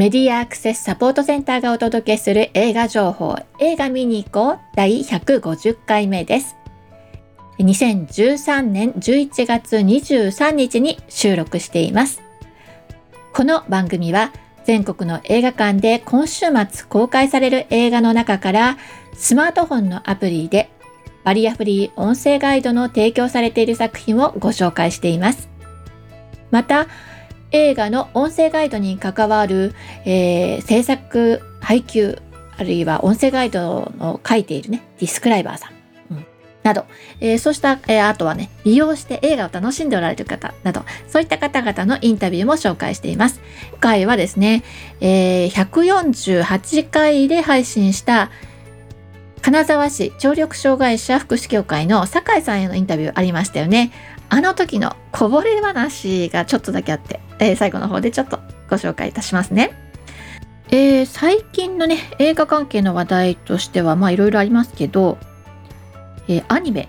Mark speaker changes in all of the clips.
Speaker 1: メディアアクセスサポートセンターがお届けする映画情報映画見に行こう第150回目です。2013年11月23日に収録しています。この番組は全国の映画館で今週末公開される映画の中からスマートフォンのアプリでバリアフリー音声ガイドの提供されている作品をご紹介しています。また、映画の音声ガイドに関わる、えー、制作、配給、あるいは音声ガイドを書いているね、ディスクライバーさん、うん、など、えー、そうした、えー、あとはね、利用して映画を楽しんでおられる方など、そういった方々のインタビューも紹介しています。今回はですね、えー、148回で配信した金沢市聴力障害者福祉協会の酒井さんへのインタビューありましたよね。あの時のこぼれ話がちょっとだけあって、えー、最後の方でちょっとご紹介いたしますね。えー、最近のね、映画関係の話題としては、まあいろいろありますけど、えー、アニメ、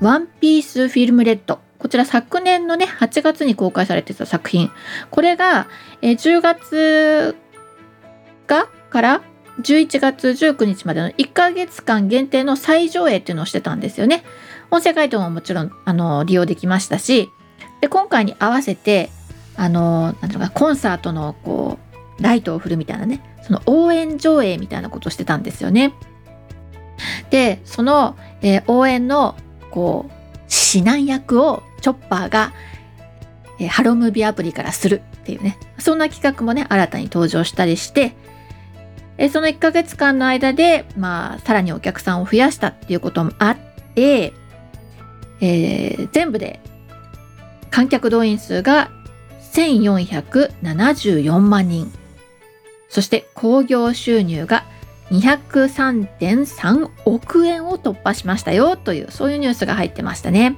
Speaker 1: ワンピースフィルムレッド。こちら昨年のね、8月に公開されてた作品。これが、えー、10月がから11月19日までの1ヶ月間限定の再上映っていうのをしてたんですよね。音声ガイドももちろんあの利用できましたしで今回に合わせてあのなんていうかコンサートのこうライトを振るみたいなねその応援上映みたいなことをしてたんですよね。でその、えー、応援のこう指南役をチョッパーが、えー、ハロムービーアプリからするっていうねそんな企画もね新たに登場したりしてえその1ヶ月間の間で、まあ、さらにお客さんを増やしたっていうこともあって、えー、全部で観客動員数が1474万人。そして興行収入が203.3億円を突破しましたよというそういうニュースが入ってましたね。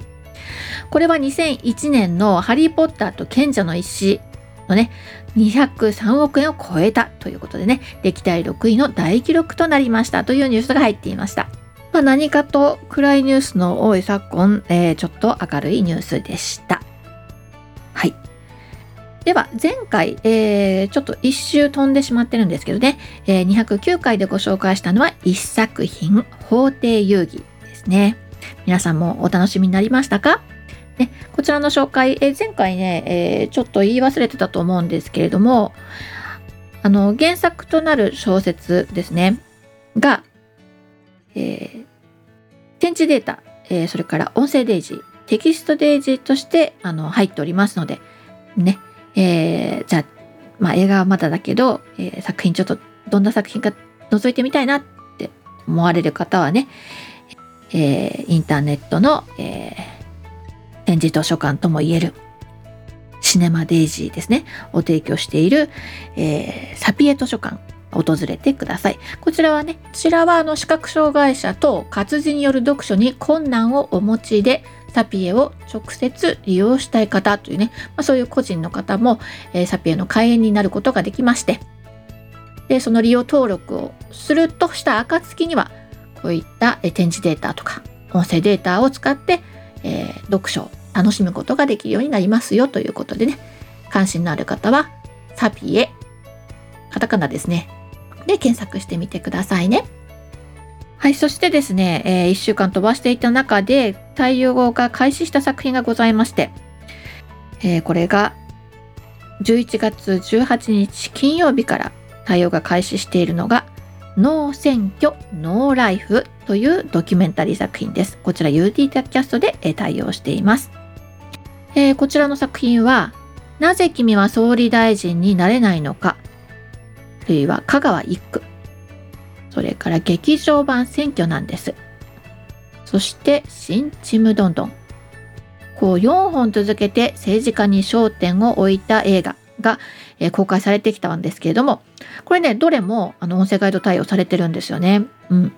Speaker 1: これは2001年のハリー・ポッターと賢者の石のね、203億円を超えたということでね、歴代6位の大記録となりましたというニュースが入っていました。まあ、何かと暗いニュースの多い昨今、えー、ちょっと明るいニュースでした。はい。では、前回、えー、ちょっと一周飛んでしまってるんですけどね、えー、209回でご紹介したのは1作品、法廷遊戯ですね。皆さんもお楽しみになりましたか？ね、こちらの紹介、えー、前回ね、えー、ちょっと言い忘れてたと思うんですけれども、あの、原作となる小説ですね、が、えー、点字データ、えー、それから音声デージー、テキストデージーとしてあの入っておりますので、ね、えー、じゃあ、まあ、映画はまだだけど、えー、作品ちょっとどんな作品か覗いてみたいなって思われる方はね、えー、インターネットの、えー、点字図書館とも言えるシネマデイジーですね、を提供している、えー、サピエ図書館訪れてください。こちらはね、こちらはあの視覚障害者と活字による読書に困難をお持ちで、サピエを直接利用したい方というね、まあ、そういう個人の方も、えー、サピエの会員になることができまして、で、その利用登録をするとした暁には、こういった展示データとか音声データを使って、えー、読書を楽しむことができるようになりますよということでね、関心のある方は、サピエ、カタカナですね、で検索してみてくださいね。はい、そしてですね、えー、1週間飛ばしていた中で対応が開始した作品がございまして、えー、これが11月18日金曜日から対応が開始しているのがノー選挙、ノーライフというドキュメンタリー作品です。こちら UD キャストで対応しています。えー、こちらの作品は、なぜ君は総理大臣になれないのかあるいは香川一区、それから劇場版選挙なんです。そして新ちむどんどん。こう4本続けて政治家に焦点を置いた映画が、え、公開されてきたんですけれども、これね、どれもあの音声ガイド対応されてるんですよね。うん。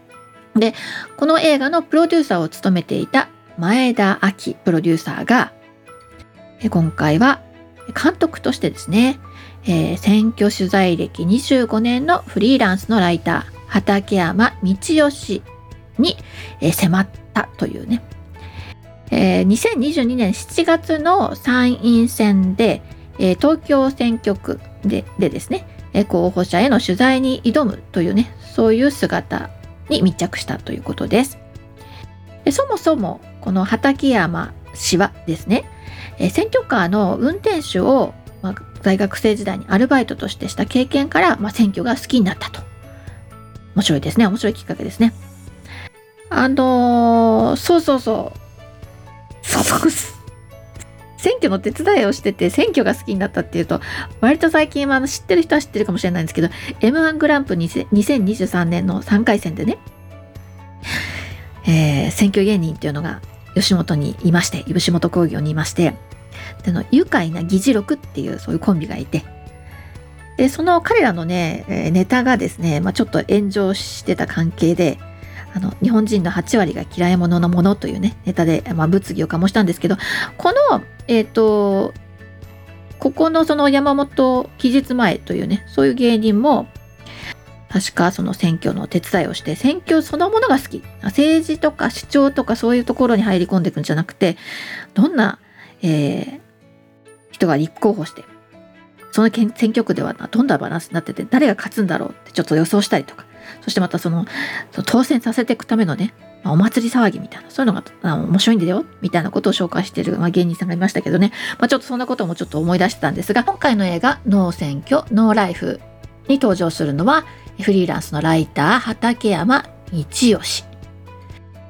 Speaker 1: で、この映画のプロデューサーを務めていた前田明プロデューサーが、今回は監督としてですね、えー、選挙取材歴25年のフリーランスのライター、畠山道義に、えー、迫ったというね、えー、2022年7月の参院選で、えー、東京選挙区ででですね、候補者への取材に挑むというねそういう姿に密着したということです。そもそもこの畠山氏はですねえ選挙カーの運転手を、まあ、大学生時代にアルバイトとしてした経験から、まあ、選挙が好きになったと。面白いですね面白いきっかけですね。あのー、そうそうそうそうそう選挙の手伝いをしてて選挙が好きになったっていうと割と最近は知ってる人は知ってるかもしれないんですけど m 1グランプリ2023年の3回戦でね、えー、選挙芸人っていうのが吉本にいまして吉本興業にいましてでの愉快な議事録っていうそういうコンビがいてでその彼らのねネタがですね、まあ、ちょっと炎上してた関係であの日本人の8割が嫌い者のものというねネタで、まあ、物議を醸したんですけどこのえっ、ー、とここのその山本期日前というねそういう芸人も確かその選挙の手伝いをして選挙そのものが好き。政治とか主張とかそういうところに入り込んでいくんじゃなくてどんな、えー、人が立候補してその選挙区ではどんなバランスになってて誰が勝つんだろうってちょっと予想したりとかそしてまたその当選させていくためのね、ま、お祭り騒ぎみたいなそういうのが面白いんだよみたいなことを紹介している、まあ、芸人さんがいましたけどね、まあ、ちょっとそんなこともちょっと思い出してたんですが今回の映画「ノー選挙ノーライフ」に登場するのはフリーランスのライター畠山道義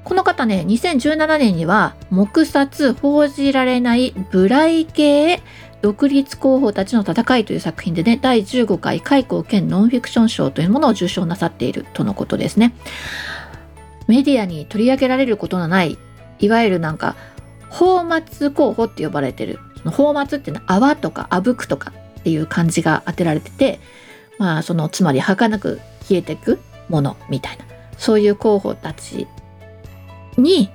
Speaker 1: この方ね2017年には黙殺報じられないブライ系独立候補たちの戦いという作品でね、第15回開口兼ノンフィクション賞というものを受賞なさっているとのことですね。メディアに取り上げられることのない、いわゆるなんか、泡沫候補って呼ばれてる。その泡沫っていうのは泡とかあぶくとかっていう漢字が当てられてて、まあそのつまり儚く消えていくものみたいな、そういう候補たちに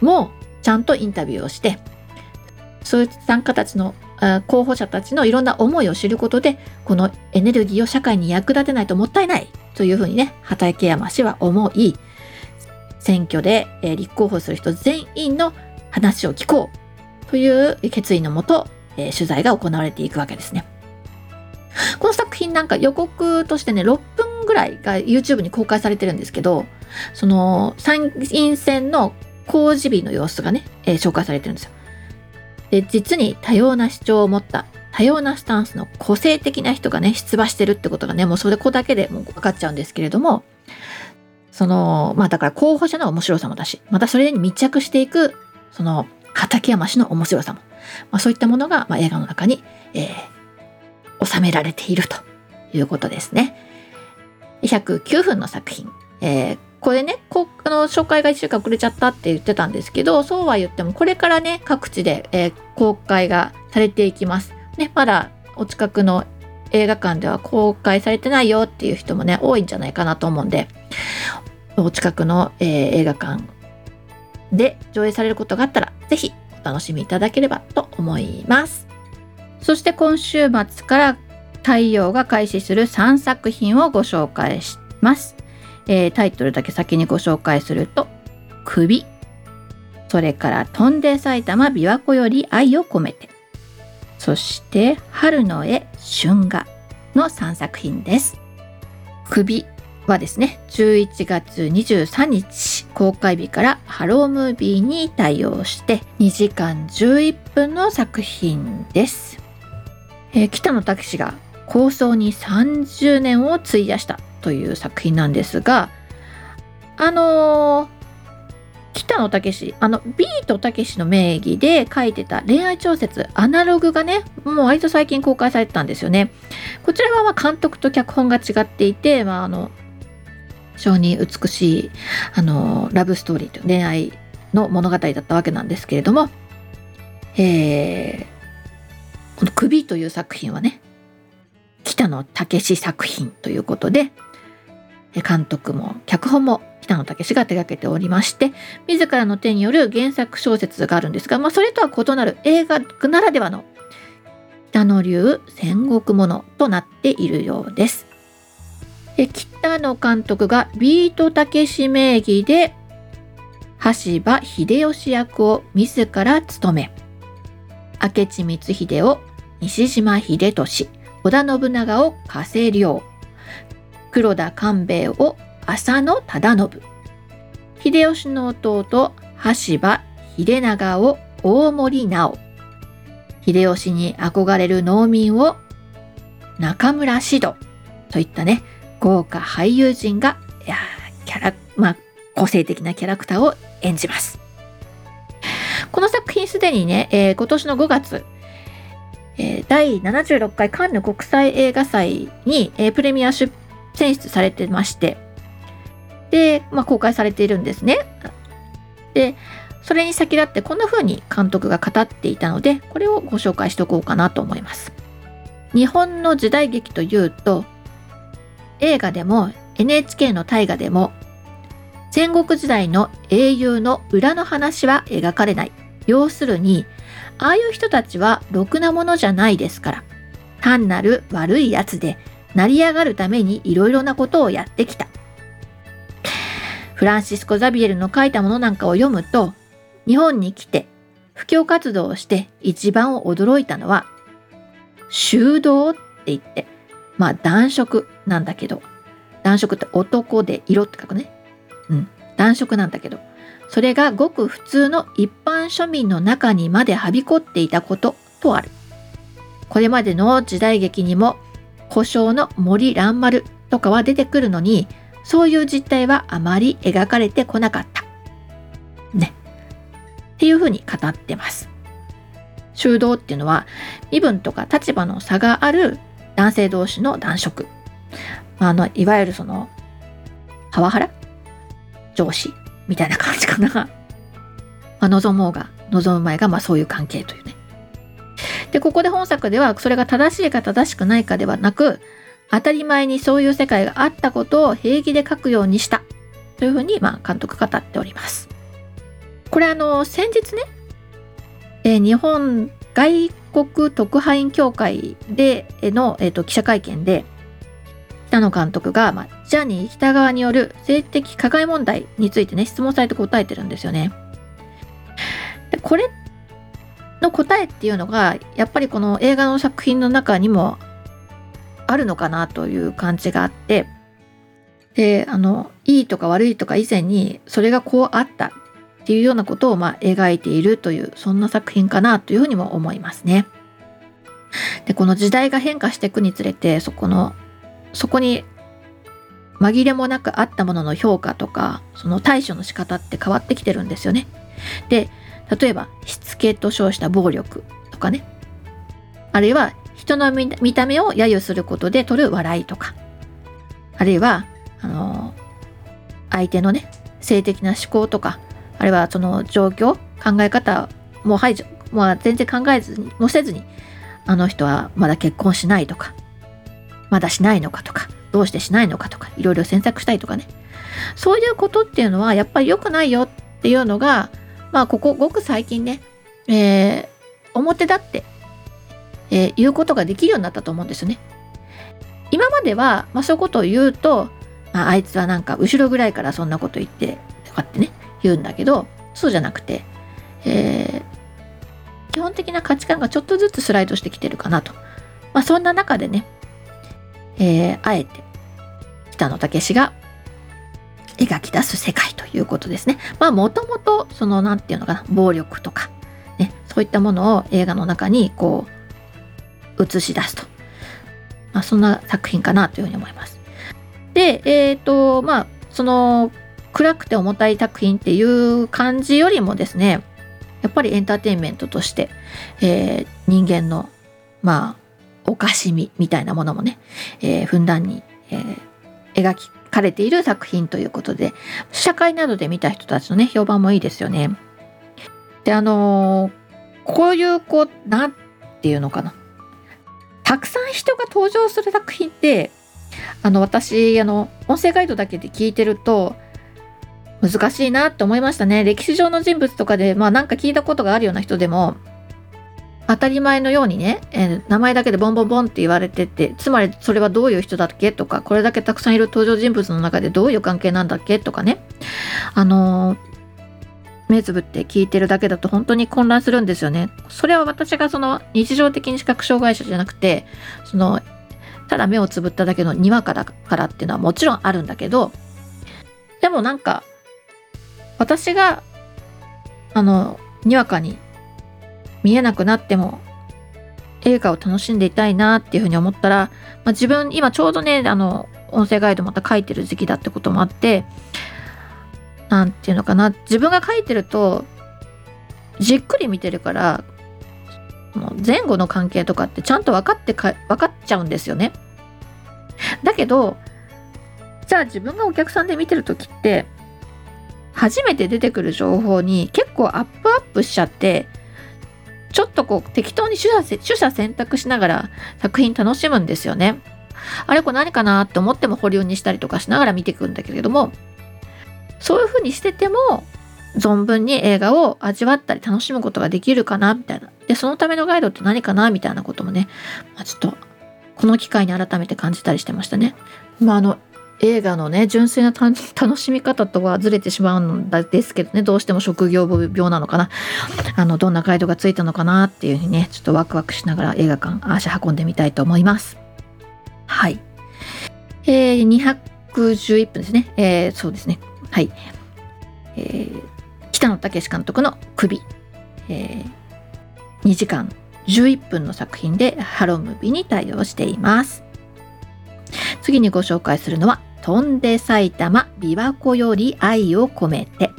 Speaker 1: もちゃんとインタビューをして、そういう参加たちの候補者たちのいろんな思いを知ることでこのエネルギーを社会に役立てないともったいないというふうにね畠山氏は思い選挙で、立候補する人全員の話を聞こうという決意のもと、取材が行われていくわけですね。この作品なんか予告としてね6分ぐらいが YouTube に公開されてるんですけどその参院選の公示日の様子がね、えー、紹介されてるんですよ。で実に多様な主張を持った多様なスタンスの個性的な人がね出馬してるってことがねもうそれこだけでもう分かっちゃうんですけれどもそのまあだから候補者の面白さもだしまたそれに密着していくその畠山氏の面白さも、まあ、そういったものが、まあ、映画の中に、えー、収められているということですね。109分の作品、えー、これねこあの紹介が1週間遅れちゃったって言ってたんですけどそうは言ってもこれからね各地で、えー、公開がされていきます。ね、まだお近くの映画館では公開されてないよっていう人もね多いんじゃないかなと思うんでお近くの、えー、映画館で上映されることがあったら是非お楽しみいただければと思います。そして今週末から太陽が開始する3作品をご紹介します。えー、タイトルだけ先にご紹介すると「首」それから「飛んで埼玉琵琶湖より愛を込めて」そして「春の絵春画」の3作品です。首はですね11月23日公開日からハロームービーに対応して2時間11分の作品です。えー、北野武が構想に30年を費やしたという作品なんですがあのー、北野武あのビートたけしの名義で書いてた恋愛小説アナログがねもう割と最近公開されてたんですよね。こちらはま監督と脚本が違っていて、まあ、あの非常に美しいあのラブストーリーと恋愛の物語だったわけなんですけれども、え、この「首」という作品はね北野武作品ということで監督も脚本も北野武が手掛けておりまして自らの手による原作小説があるんですが、まあ、それとは異なる映画ならではの北野流戦国ものとなっているようです。で北野監督がビートたけし名義で橋場秀吉役を自ら務め明智光秀を西島秀俊織田信長を加瀬亮黒田官兵衛を浅野忠信。秀吉の弟羽柴秀長を大森直。秀吉に憧れる農民を中村獅童。といったね豪華俳優陣がいやキャラ、まあ、個性的なキャラクターを演じます。この作品すでにね、えー、今年の5月、えー、第76回カンヌ国際映画祭に、えー、プレミア出選出されてまして、で、まあ、公開されているんですね。で、それに先立ってこんな風に監督が語っていたので、これをご紹介しておこうかなと思います。日本の時代劇というと、映画でも NHK の大河でも戦国時代の英雄の裏の話は描かれない。要するに、ああいう人たちはろくなものじゃないですから。単なる悪いやつで、成り上がるためにいろいろなことをやってきた。フランシスコ・ザビエルの書いたものなんかを読むと、日本に来て布教活動をして一番驚いたのは、修道って言って、まあ男色なんだけど、男色って男で色って書くね。うん、男色なんだけど、それがごく普通の一般庶民の中にまではびこっていたこととある。これまでの時代劇にも、故障の森蘭丸とかは出てくるのに、そういう実態はあまり描かれてこなかった。ね。っていうふうに語ってます。修道っていうのは身分とか立場の差がある男性同士の男色。あの、いわゆるその、パワハラ？上司みたいな感じかな。まあ、望もうが、望む前が、まあそういう関係というね。で、ここで本作では、それが正しいか正しくないかではなく、当たり前にそういう世界があったことを平気で書くようにした。というふうに、まあ、監督語っております。これあの、先日ね、えー、日本外国特派員協会での、えーと記者会見で、北野監督が、まあ、ジャニー北川による性的加害問題についてね、質問されて答えてるんですよね。でこれの答えっていうのが、やっぱりこの映画の作品の中にもあるのかなという感じがあって、で、あの、いいとか悪いとか以前に、それがこうあったっていうようなことを、まあ、描いているという、そんな作品かなというふうにも思いますね。で、この時代が変化していくにつれて、そこのそこに紛れもなくあったものの評価とかその対処の仕方って変わってきてるんですよね。で例えばしつけと称した暴力とかね。あるいは人の見た目を揶揄することで取る笑いとか。あるいはあの相手のね性的な思考とかあるいはその状況考え方もう排除、まあ、全然考えずにもせずにあの人はまだ結婚しないとかまだしないのかとか、どうしてしないのかとか、いろいろ詮索したいとかね。そういうことっていうのはやっぱり良くないよっていうのが、まあここごく最近ね、えー、表立って、えー、言うことができるようになったと思うんですよね。今までは、まあ、そういうことを言うと、まあ、あいつはなんか後ろぐらいからそんなこと言ってとかってね言うんだけどそうじゃなくて、えー、基本的な価値観がちょっとずつスライドしてきてるかなと。まあそんな中でね、えー、あえて北野武が描き出す世界ということですね。まあもともとその何て言うのかな暴力とかねそういったものを映画の中にこう映し出すと、まあ、そんな作品かなというふうに思います。でえっ、ー、とまあその暗くて重たい作品っていう感じよりもですねやっぱりエンターテインメントとして、えー、人間のまあおかしみみたいなものもね、えー、ふんだんに、えー、描かれている作品ということで、社会などで見た人たちのね、評判もいいですよね。で、あのー、こういう、こう、なんていうのかな。たくさん人が登場する作品って、あの、私、あの、音声ガイドだけで聞いてると、難しいなって思いましたね。歴史上の人物とかで、まあなんか聞いたことがあるような人でも、当たり前のようにね、えー、名前だけでボンボンボンって言われてて、つまりそれはどういう人だっけとか、これだけたくさんいる登場人物の中でどういう関係なんだっけとかね。あのー、目つぶって聞いてるだけだと本当に混乱するんですよね。それは私がその日常的に視覚障害者じゃなくてそのただ目をつぶっただけのにわかだからっていうのはもちろんあるんだけどでもなんか私があのにわかに見えなくなっても映画を楽しんでいたいなっていうふうに思ったら、まあ、自分今ちょうどねあの音声ガイドまた書いてる時期だってこともあって何て言うのかな自分が書いてるとじっくり見てるからもう前後の関係とかってちゃんと分かってか分かっちゃうんですよね。だけどじゃあ自分がお客さんで見てる時って初めて出てくる情報に結構アップアップしちゃってちょっとこう適当に取捨取捨選択しながら作品楽しむんですよね。あれこれ何かなって思っても保留にしたりとかしながら見ていくんだけれどもそういうふうにしてても存分に映画を味わったり楽しむことができるかなみたいなでそのためのガイドって何かなみたいなこともね、まあ、ちょっとこの機会に改めて感じたりしてましたね。まあ、あの映画のね純粋な楽しみ方とはずれてしまうんですけどね。どうしても職業病なのかな。あのどんなガイドがついたのかなっていうふうにねちょっとワクワクしながら映画館足運んでみたいと思います。はい。えー、211分ですね。えー、そうですね。はい。えー、北野武監督の「首」えー、2時間11分の作品でハロームービーに対応しています。次にご紹介するのは飛んで埼玉琵琶湖より愛を込めて。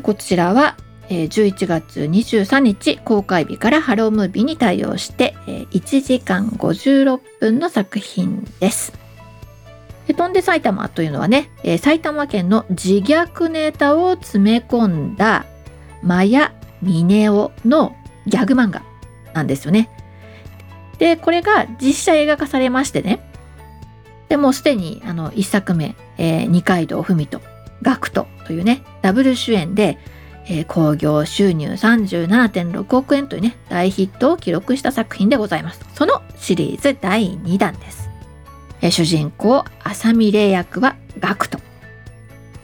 Speaker 1: こちらは11月23日公開日からハロームービーに対応して1時間56分の作品です。飛んで埼玉というのはね、埼玉県の自虐ネタを詰め込んだマヤ・ミネオのギャグ漫画なんですよね。で、これが実写映画化されましてね、でもすでにあの1作目、えー、二階堂ふみとガクトというねダブル主演でえー、興行収入37.6億円というね大ヒットを記録した作品でございます。そのシリーズ第2弾です、えー、主人公浅見玲役はガクト。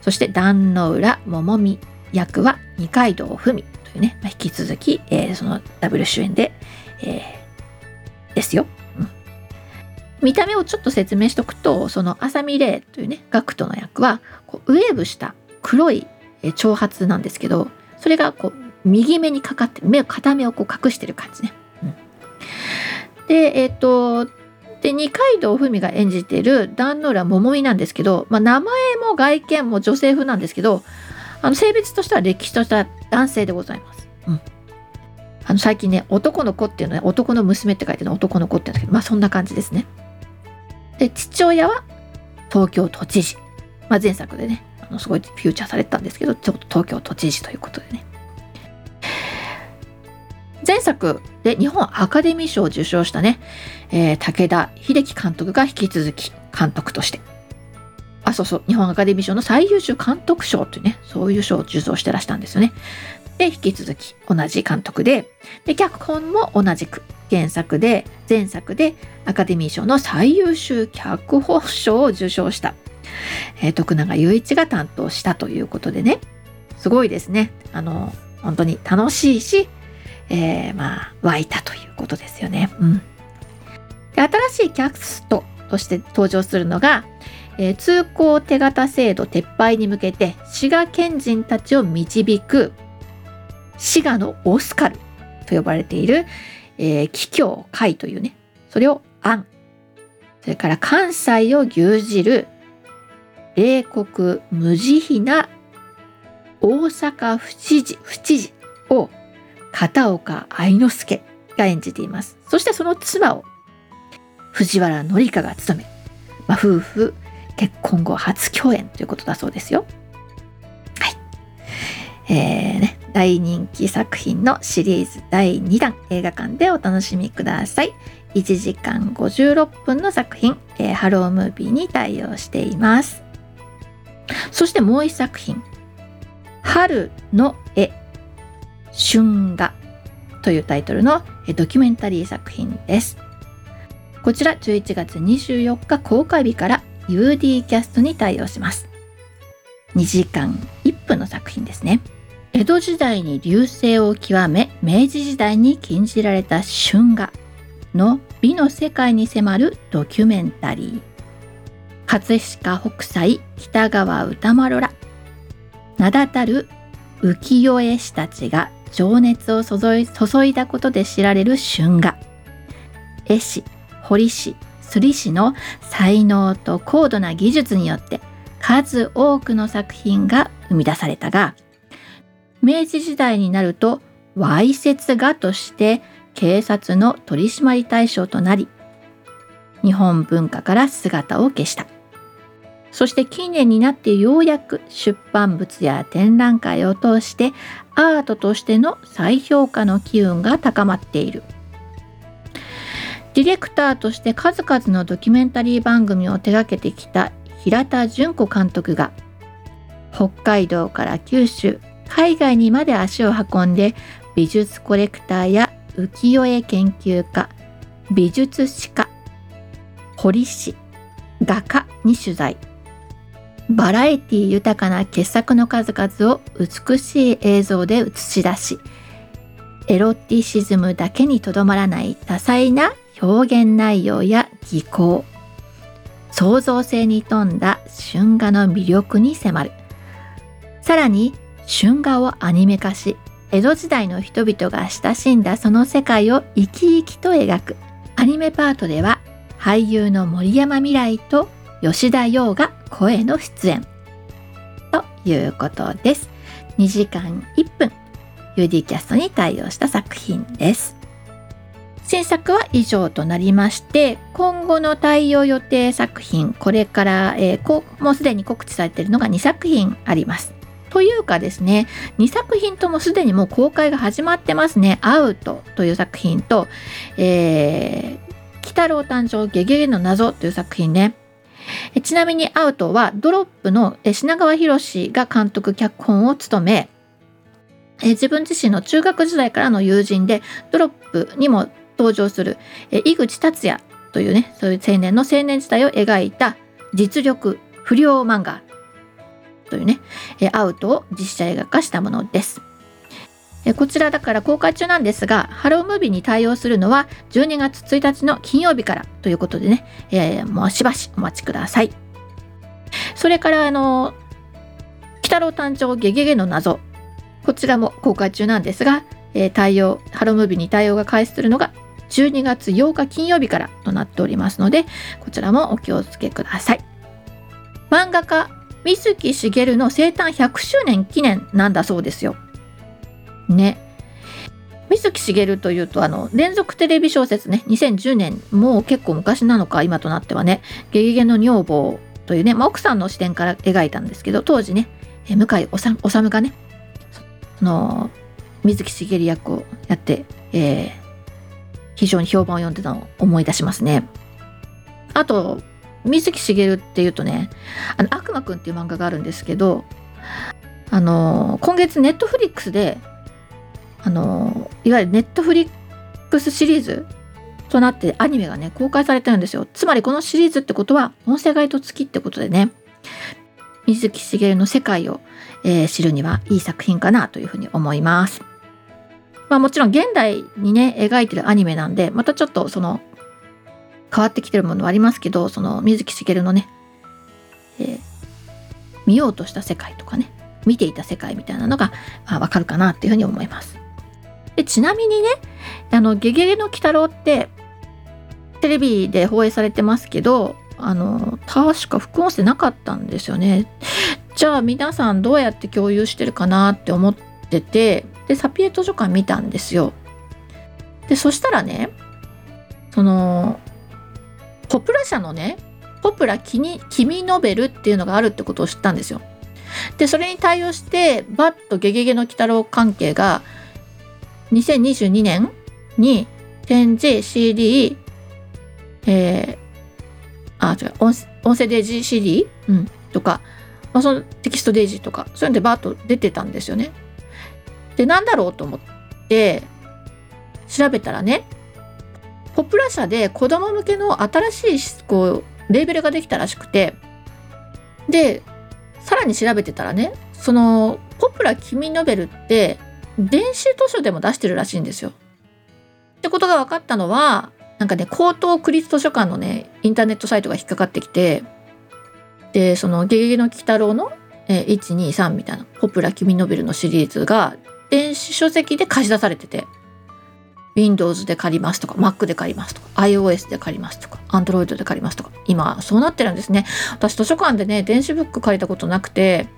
Speaker 1: そして壇ノ浦桃美役は二階堂ふみというね、まあ、引き続き、えー、そのダブル主演で、えですよ。見た目をちょっと説明しとくとその浅見玲というねガクトの役はこうウェーブした黒い長髪なんですけどそれがこう右目にかかって目片目をこう隠してる感じね。うん、でえっ、ー、とで二階堂ふみが演じてる壇ノ浦桃美なんですけど、まあ、名前も外見も女性風なんですけどあの性別としては歴史とした男性でございます。うんあの最近ね男の子っていうのは男の娘って書いてるの男の子って言うんだけどまあそんな感じですね。で父親は東京都知事、まあ、前作でねあのすごいフューチャーされてたんですけどちょっと東京都知事ということでね。前作で日本アカデミー賞を受賞したね、えー、武田秀樹監督が引き続き監督として。あそうそう日本アカデミー賞の最優秀監督賞というねそういう賞を受賞してらしたんですよね。で引き続き同じ監督でで脚本も同じく原作で前作でアカデミー賞の最優秀脚本賞を受賞した、えー、徳永雄一が担当したということでね。すごいですね。あの本当に楽しいし、えー、まあ湧いたということですよね。うん、で新しいキャストとして登場するのが、えー、通行手形制度撤廃に向けて滋賀県人たちを導く滋賀のオスカルと呼ばれている、えー、桔梗会というね、それを案。それから関西を牛耳る冷酷無慈悲な大阪府知事府知事を片岡愛之助が演じています。そしてその妻を藤原紀香が務め、まあ、夫婦結婚後初共演ということだそうですよ。はい。えーね、大人気作品のシリーズ第2弾映画館でお楽しみください。1時間56分の作品、えー、ハロームービーに対応しています。そしてもう一作品。春の絵春画というタイトルのドキュメンタリー作品です。こちら11月24日公開日から UD キャストに対応します。2時間1分の作品ですね。江戸時代に隆盛を極め明治時代に禁じられた春画の美の世界に迫るドキュメンタリー。葛飾北斎北川歌丸ら名だたる浮世絵師たちが情熱を注いだことで知られる春画。絵師彫師摺師の才能と高度な技術によって数多くの作品が生み出されたが明治時代になるとわいせつ画として警察の取締り対象となり日本文化から姿を消した。そして近年になってようやく出版物や展覧会を通してアートとしての再評価の機運が高まっている。ディレクターとして数々のドキュメンタリー番組を手掛けてきた平田純子監督が北海道から九州海外にまで足を運んで美術コレクターや浮世絵研究家美術史家彫師画家に取材。バラエティ豊かな傑作の数々を美しい映像で映し出しエロティシズムだけにとどまらない多彩な表現内容や技巧。創造性に富んだ春画の魅力に迫る。さらに春画をアニメ化し江戸時代の人々が親しんだその世界を生き生きと描く。アニメパートでは俳優の森山未来と吉田洋が声の出演。ということです。2時間1分。UD キャストに対応した作品です。新作は以上となりまして今後の対応予定作品これから、えー、こもうすでに告知されているのが2作品あります。というかですね2作品ともすでにもう公開が始まってますね「アウト」という作品と「えー、鬼太郎誕生ゲゲゲの謎」という作品ね。ちなみにアウトはドロップの品川博が監督脚本を務め自分自身の中学時代からの友人でドロップにも登場する井口達也というねそういう青年の青年時代を描いた実録不良漫画。というねえアウトを実写映画化したものです。えこちらだから公開中なんですが、ハロームービーに対応するのは12月1日の金曜日からということでね、えー、もうしばしお待ちください。それからあの、鬼太郎誕生ゲゲゲの謎、こちらも公開中なんですが、えー、対応、ハロームービーに対応が開始するのが12月8日金曜日からとなっておりますので、こちらもお気をつけください。漫画家、水木しげるの生誕100周年記念なんだそうですよ。ね。水木しげるというとあの連続テレビ小説ね2010年もう結構昔なのか今となってはね「ゲゲゲの女房」というね、まあ、奥さんの視点から描いたんですけど当時ね向井治がねその水木しげる役をやって、えー、非常に評判を読んでたのを思い出しますね。あと水木しげるっていうとね「あの悪魔くん」っていう漫画があるんですけどあの今月ネットフリックスであのいわゆるネットフリックスシリーズとなってアニメがね公開されてるんですよ。つまりこのシリーズってことは音声ガイド付きってことでね水木しげるの世界を、えー、知るにはいい作品かなというふうに思います。まあもちろん現代にね描いてるアニメなんでまたちょっとその変わってきてるものはありますけどその水木しげるのね、えー、見ようとした世界とかね見ていた世界みたいなのが、まあ、分かるかなっていうふうに思います。でちなみにねあの「ゲゲゲの鬼太郎」ってテレビで放映されてますけどあの確か副音声なかったんですよね。じゃあ皆さんどうやって共有してるかなって思っててでサピエ図書館見たんですよ。でそしたらねその社のねポプラ君ノベルっていうのがあるってことを知ったんですよ。でそれに対応してバッとゲゲゲの鬼太郎関係が2022年に展示 CD えー、あ違う音声デイジー CD、うん、とか、まあ、そのテキストデイジーとかそういうのでバーッと出てたんですよね。でなんだろうと思って調べたらねポプラ社で子供向けの新しいこうレーベルができたらしくてでさらに調べてたらねそのポプラキミノベルって電子図書でも出してるらしいんですよ。ってことが分かったのはなんかね高等区立図書館のねインターネットサイトが引っかかってきてでその「ゲゲゲの鬼太郎」の、えー、123みたいな「ポプラ君ノベル」のシリーズが電子書籍で貸し出されてて Windows で借りますとか Mac で借りますとか iOS で借りますとか Android で借りますとか今そうなってるんですね。私図書館でね電子ブック借りたことなくて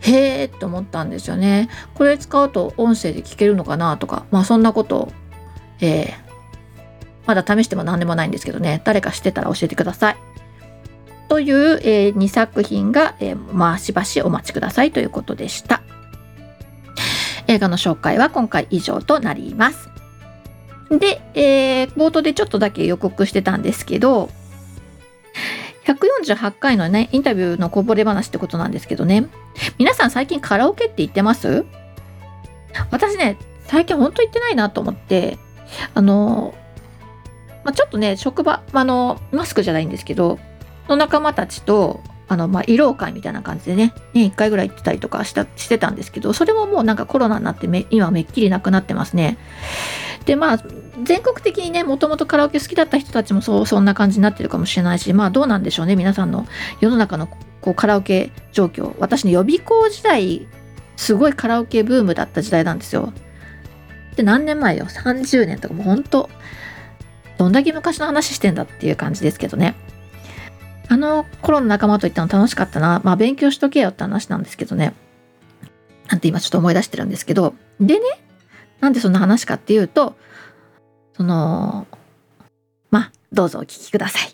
Speaker 1: へえって思ったんですよね。これ使うと音声で聞けるのかなとかまあそんなことを、えー、まだ試しても何でもないんですけどね。誰か知ってたら教えてください。という、えー、2作品が、えー、まあしばしお待ちくださいということでした。映画の紹介は今回以上となります。で、えー、冒頭でちょっとだけ予告してたんですけど148回のねインタビューのこぼれ話ってことなんですけどね皆さん最近カラオケって行ってます？私ね最近ほんと行ってないなと思ってあの、まあ、ちょっとね職場あのマスクじゃないんですけどの仲間たちとあの、まあ、慰労会みたいな感じでね、年1回ぐらい行ってたりとかしたしてたんですけど、それももうなんかコロナになってめ今めっきりなくなってますね。で、まあ、全国的にね、もともとカラオケ好きだった人たちもそう、そんな感じになってるかもしれないし、まあどうなんでしょうね、皆さんの世の中のこうカラオケ状況。私の予備校時代、すごいカラオケブームだった時代なんですよ。で、何年前よ ?30 年とかもう本当どんだけ昔の話してんだっていう感じですけどね。あの頃の仲間と行ったの楽しかったな。まあ勉強しとけよって話なんですけどね。なんて今ちょっと思い出してるんですけど。でね、なんでそんな話かっていうと、その、まあ、どうぞお聞きください。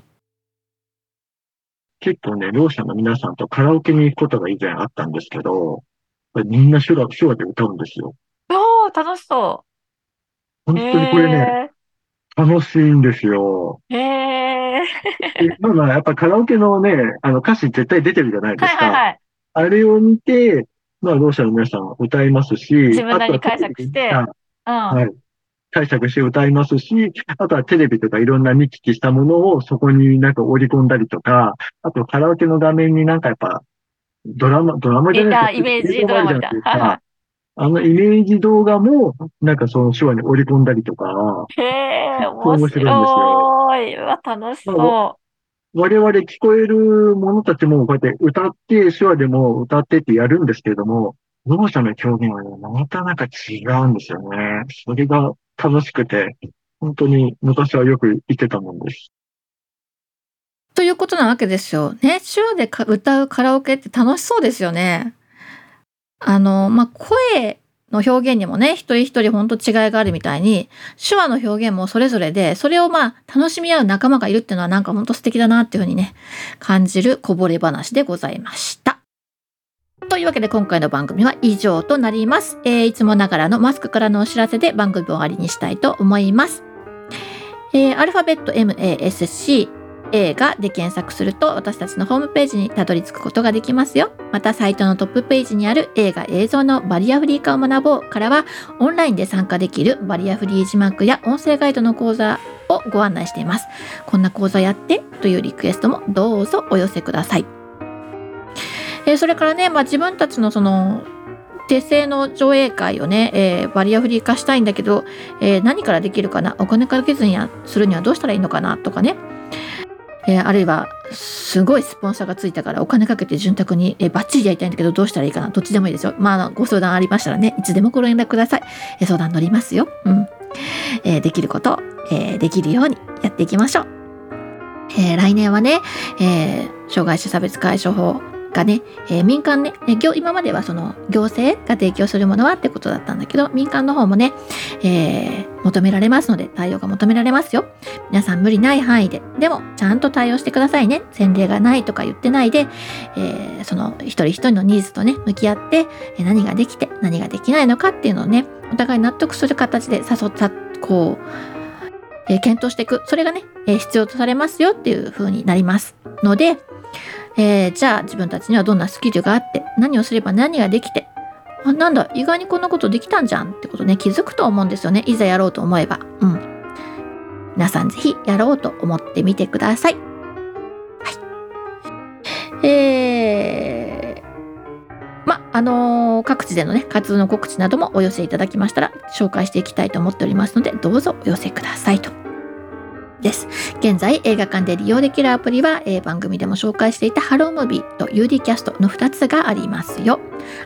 Speaker 2: 結構ね、ろう者の皆さんとカラオケに行くことが以前あったんですけど、みんな手話手話で歌うんですよ。
Speaker 1: おー、楽しそ
Speaker 2: う。本当にこれね、楽しいんですよ。
Speaker 1: へえ。
Speaker 2: まあまあ、やっぱカラオケのね、あの歌詞絶対出てるじゃないですか。
Speaker 1: はいはいはい、
Speaker 2: あれを見て、まあ、ろう者の皆さん歌いますし、
Speaker 1: 自分なりに解釈して、
Speaker 2: うん、はい。解釈して歌いますし、あとはテレビとかいろんな見聞きしたものをそこになんか織り込んだりとか、あとカラオケの画面になんかやっぱ、ドラマ、ドラマじゃない
Speaker 1: ですか。イメージドラマみたいな。
Speaker 2: あのイメージ動画も、なんかその手話に織り込んだりとか。
Speaker 1: へえ、面白いんですよ。わ、楽しそう。
Speaker 2: 我々聞こえる者たちもこうやって歌って、手話でも歌ってってやるんですけれども、ろう者の表現はね、またなんか違うんですよね。それが楽しくて、本当に昔はよく言ってたもんです。
Speaker 1: ということなわけですよ。ね、手話で歌うカラオケって楽しそうですよね。あの、まあ、声の表現にもね、一人一人本当違いがあるみたいに、手話の表現もそれぞれで、それをまあ、楽しみ合う仲間がいるっていうのはなんか本当素敵だなっていうふうにね、感じるこぼれ話でございました。というわけで今回の番組は以上となります。えー、いつもながらのマスクからのお知らせで番組を終わりにしたいと思います。えー、アルファベット MASC A がで検索すると私たちのホームページにたどり着くことができますよ。またサイトのトップページにある映画映像のバリアフリー化を学ぼうからはオンラインで参加できるバリアフリー字幕や音声ガイドの講座をご案内しています。こんな講座やってというリクエストもどうぞお寄せください。えー、それからね、まあ、自分たちのその手製の上映会をね、えー、バリアフリー化したいんだけど、えー、何からできるかな？お金かけずにやするにはどうしたらいいのかな？とかね、えー、あるいはすごいスポンサーがついたからお金かけて潤沢に、えー、バッチリやりたいんだけどどうしたらいいかな？どっちでもいいですよ。まあご相談ありましたらねいつでもご連絡ください。えー、相談乗りますよ。うん。えー、できること、えー、できるようにやっていきましょう。えー、来年はね、えー、障害者差別解消法がね、えー、民間ね、今まではその行政が提供するものはってことだったんだけど、民間の方もね、えー、求められますので、対応が求められますよ。皆さん無理ない範囲で、でもちゃんと対応してくださいね。前例がないとか言ってないで、えー、その一人一人のニーズとね、向き合って、何ができて何ができないのかっていうのをね、お互い納得する形で誘った、こう、え、検討していく。それがね、え、必要とされますよっていう風になりますので、えー、じゃあ自分たちにはどんなスキルがあって何をすれば何ができてあなんだ意外にこんなことできたんじゃんってことね気づくと思うんですよね。いざやろうと思えば。うん。皆さんぜひやろうと思ってみてください。はい。えー、まあのー各地でのね活動の告知などもお寄せいただきましたら紹介していきたいと思っておりますのでどうぞお寄せくださいと。です。現在映画館で利用できるアプリは、えー番組でも紹介していたハロームービーと UD キャストの2つがありますよ。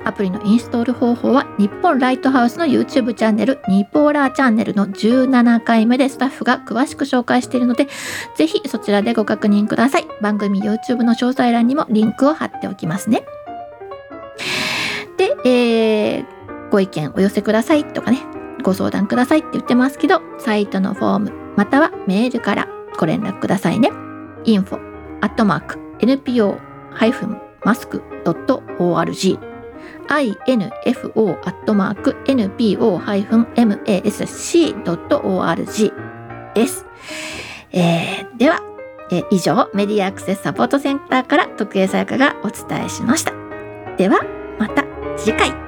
Speaker 1: アプリのインストール方法は日本ライトハウスの YouTube チャンネルニポーラーチャンネルの17回目でスタッフが詳しく紹介しているのでぜひそちらでご確認ください。番組 YouTube の詳細欄にもリンクを貼っておきますね。で、えーご意見お寄せくださいとかね、ご相談くださいって言ってますけど、サイトのフォーム、またはメールからご連絡くださいね。info アットマーク npo-mask.org info アットマーク npo-masc.org です。えーでは、えー以上メディアアクセスサポートセンターから徳江さやかがお伝えしました。ではまた次回。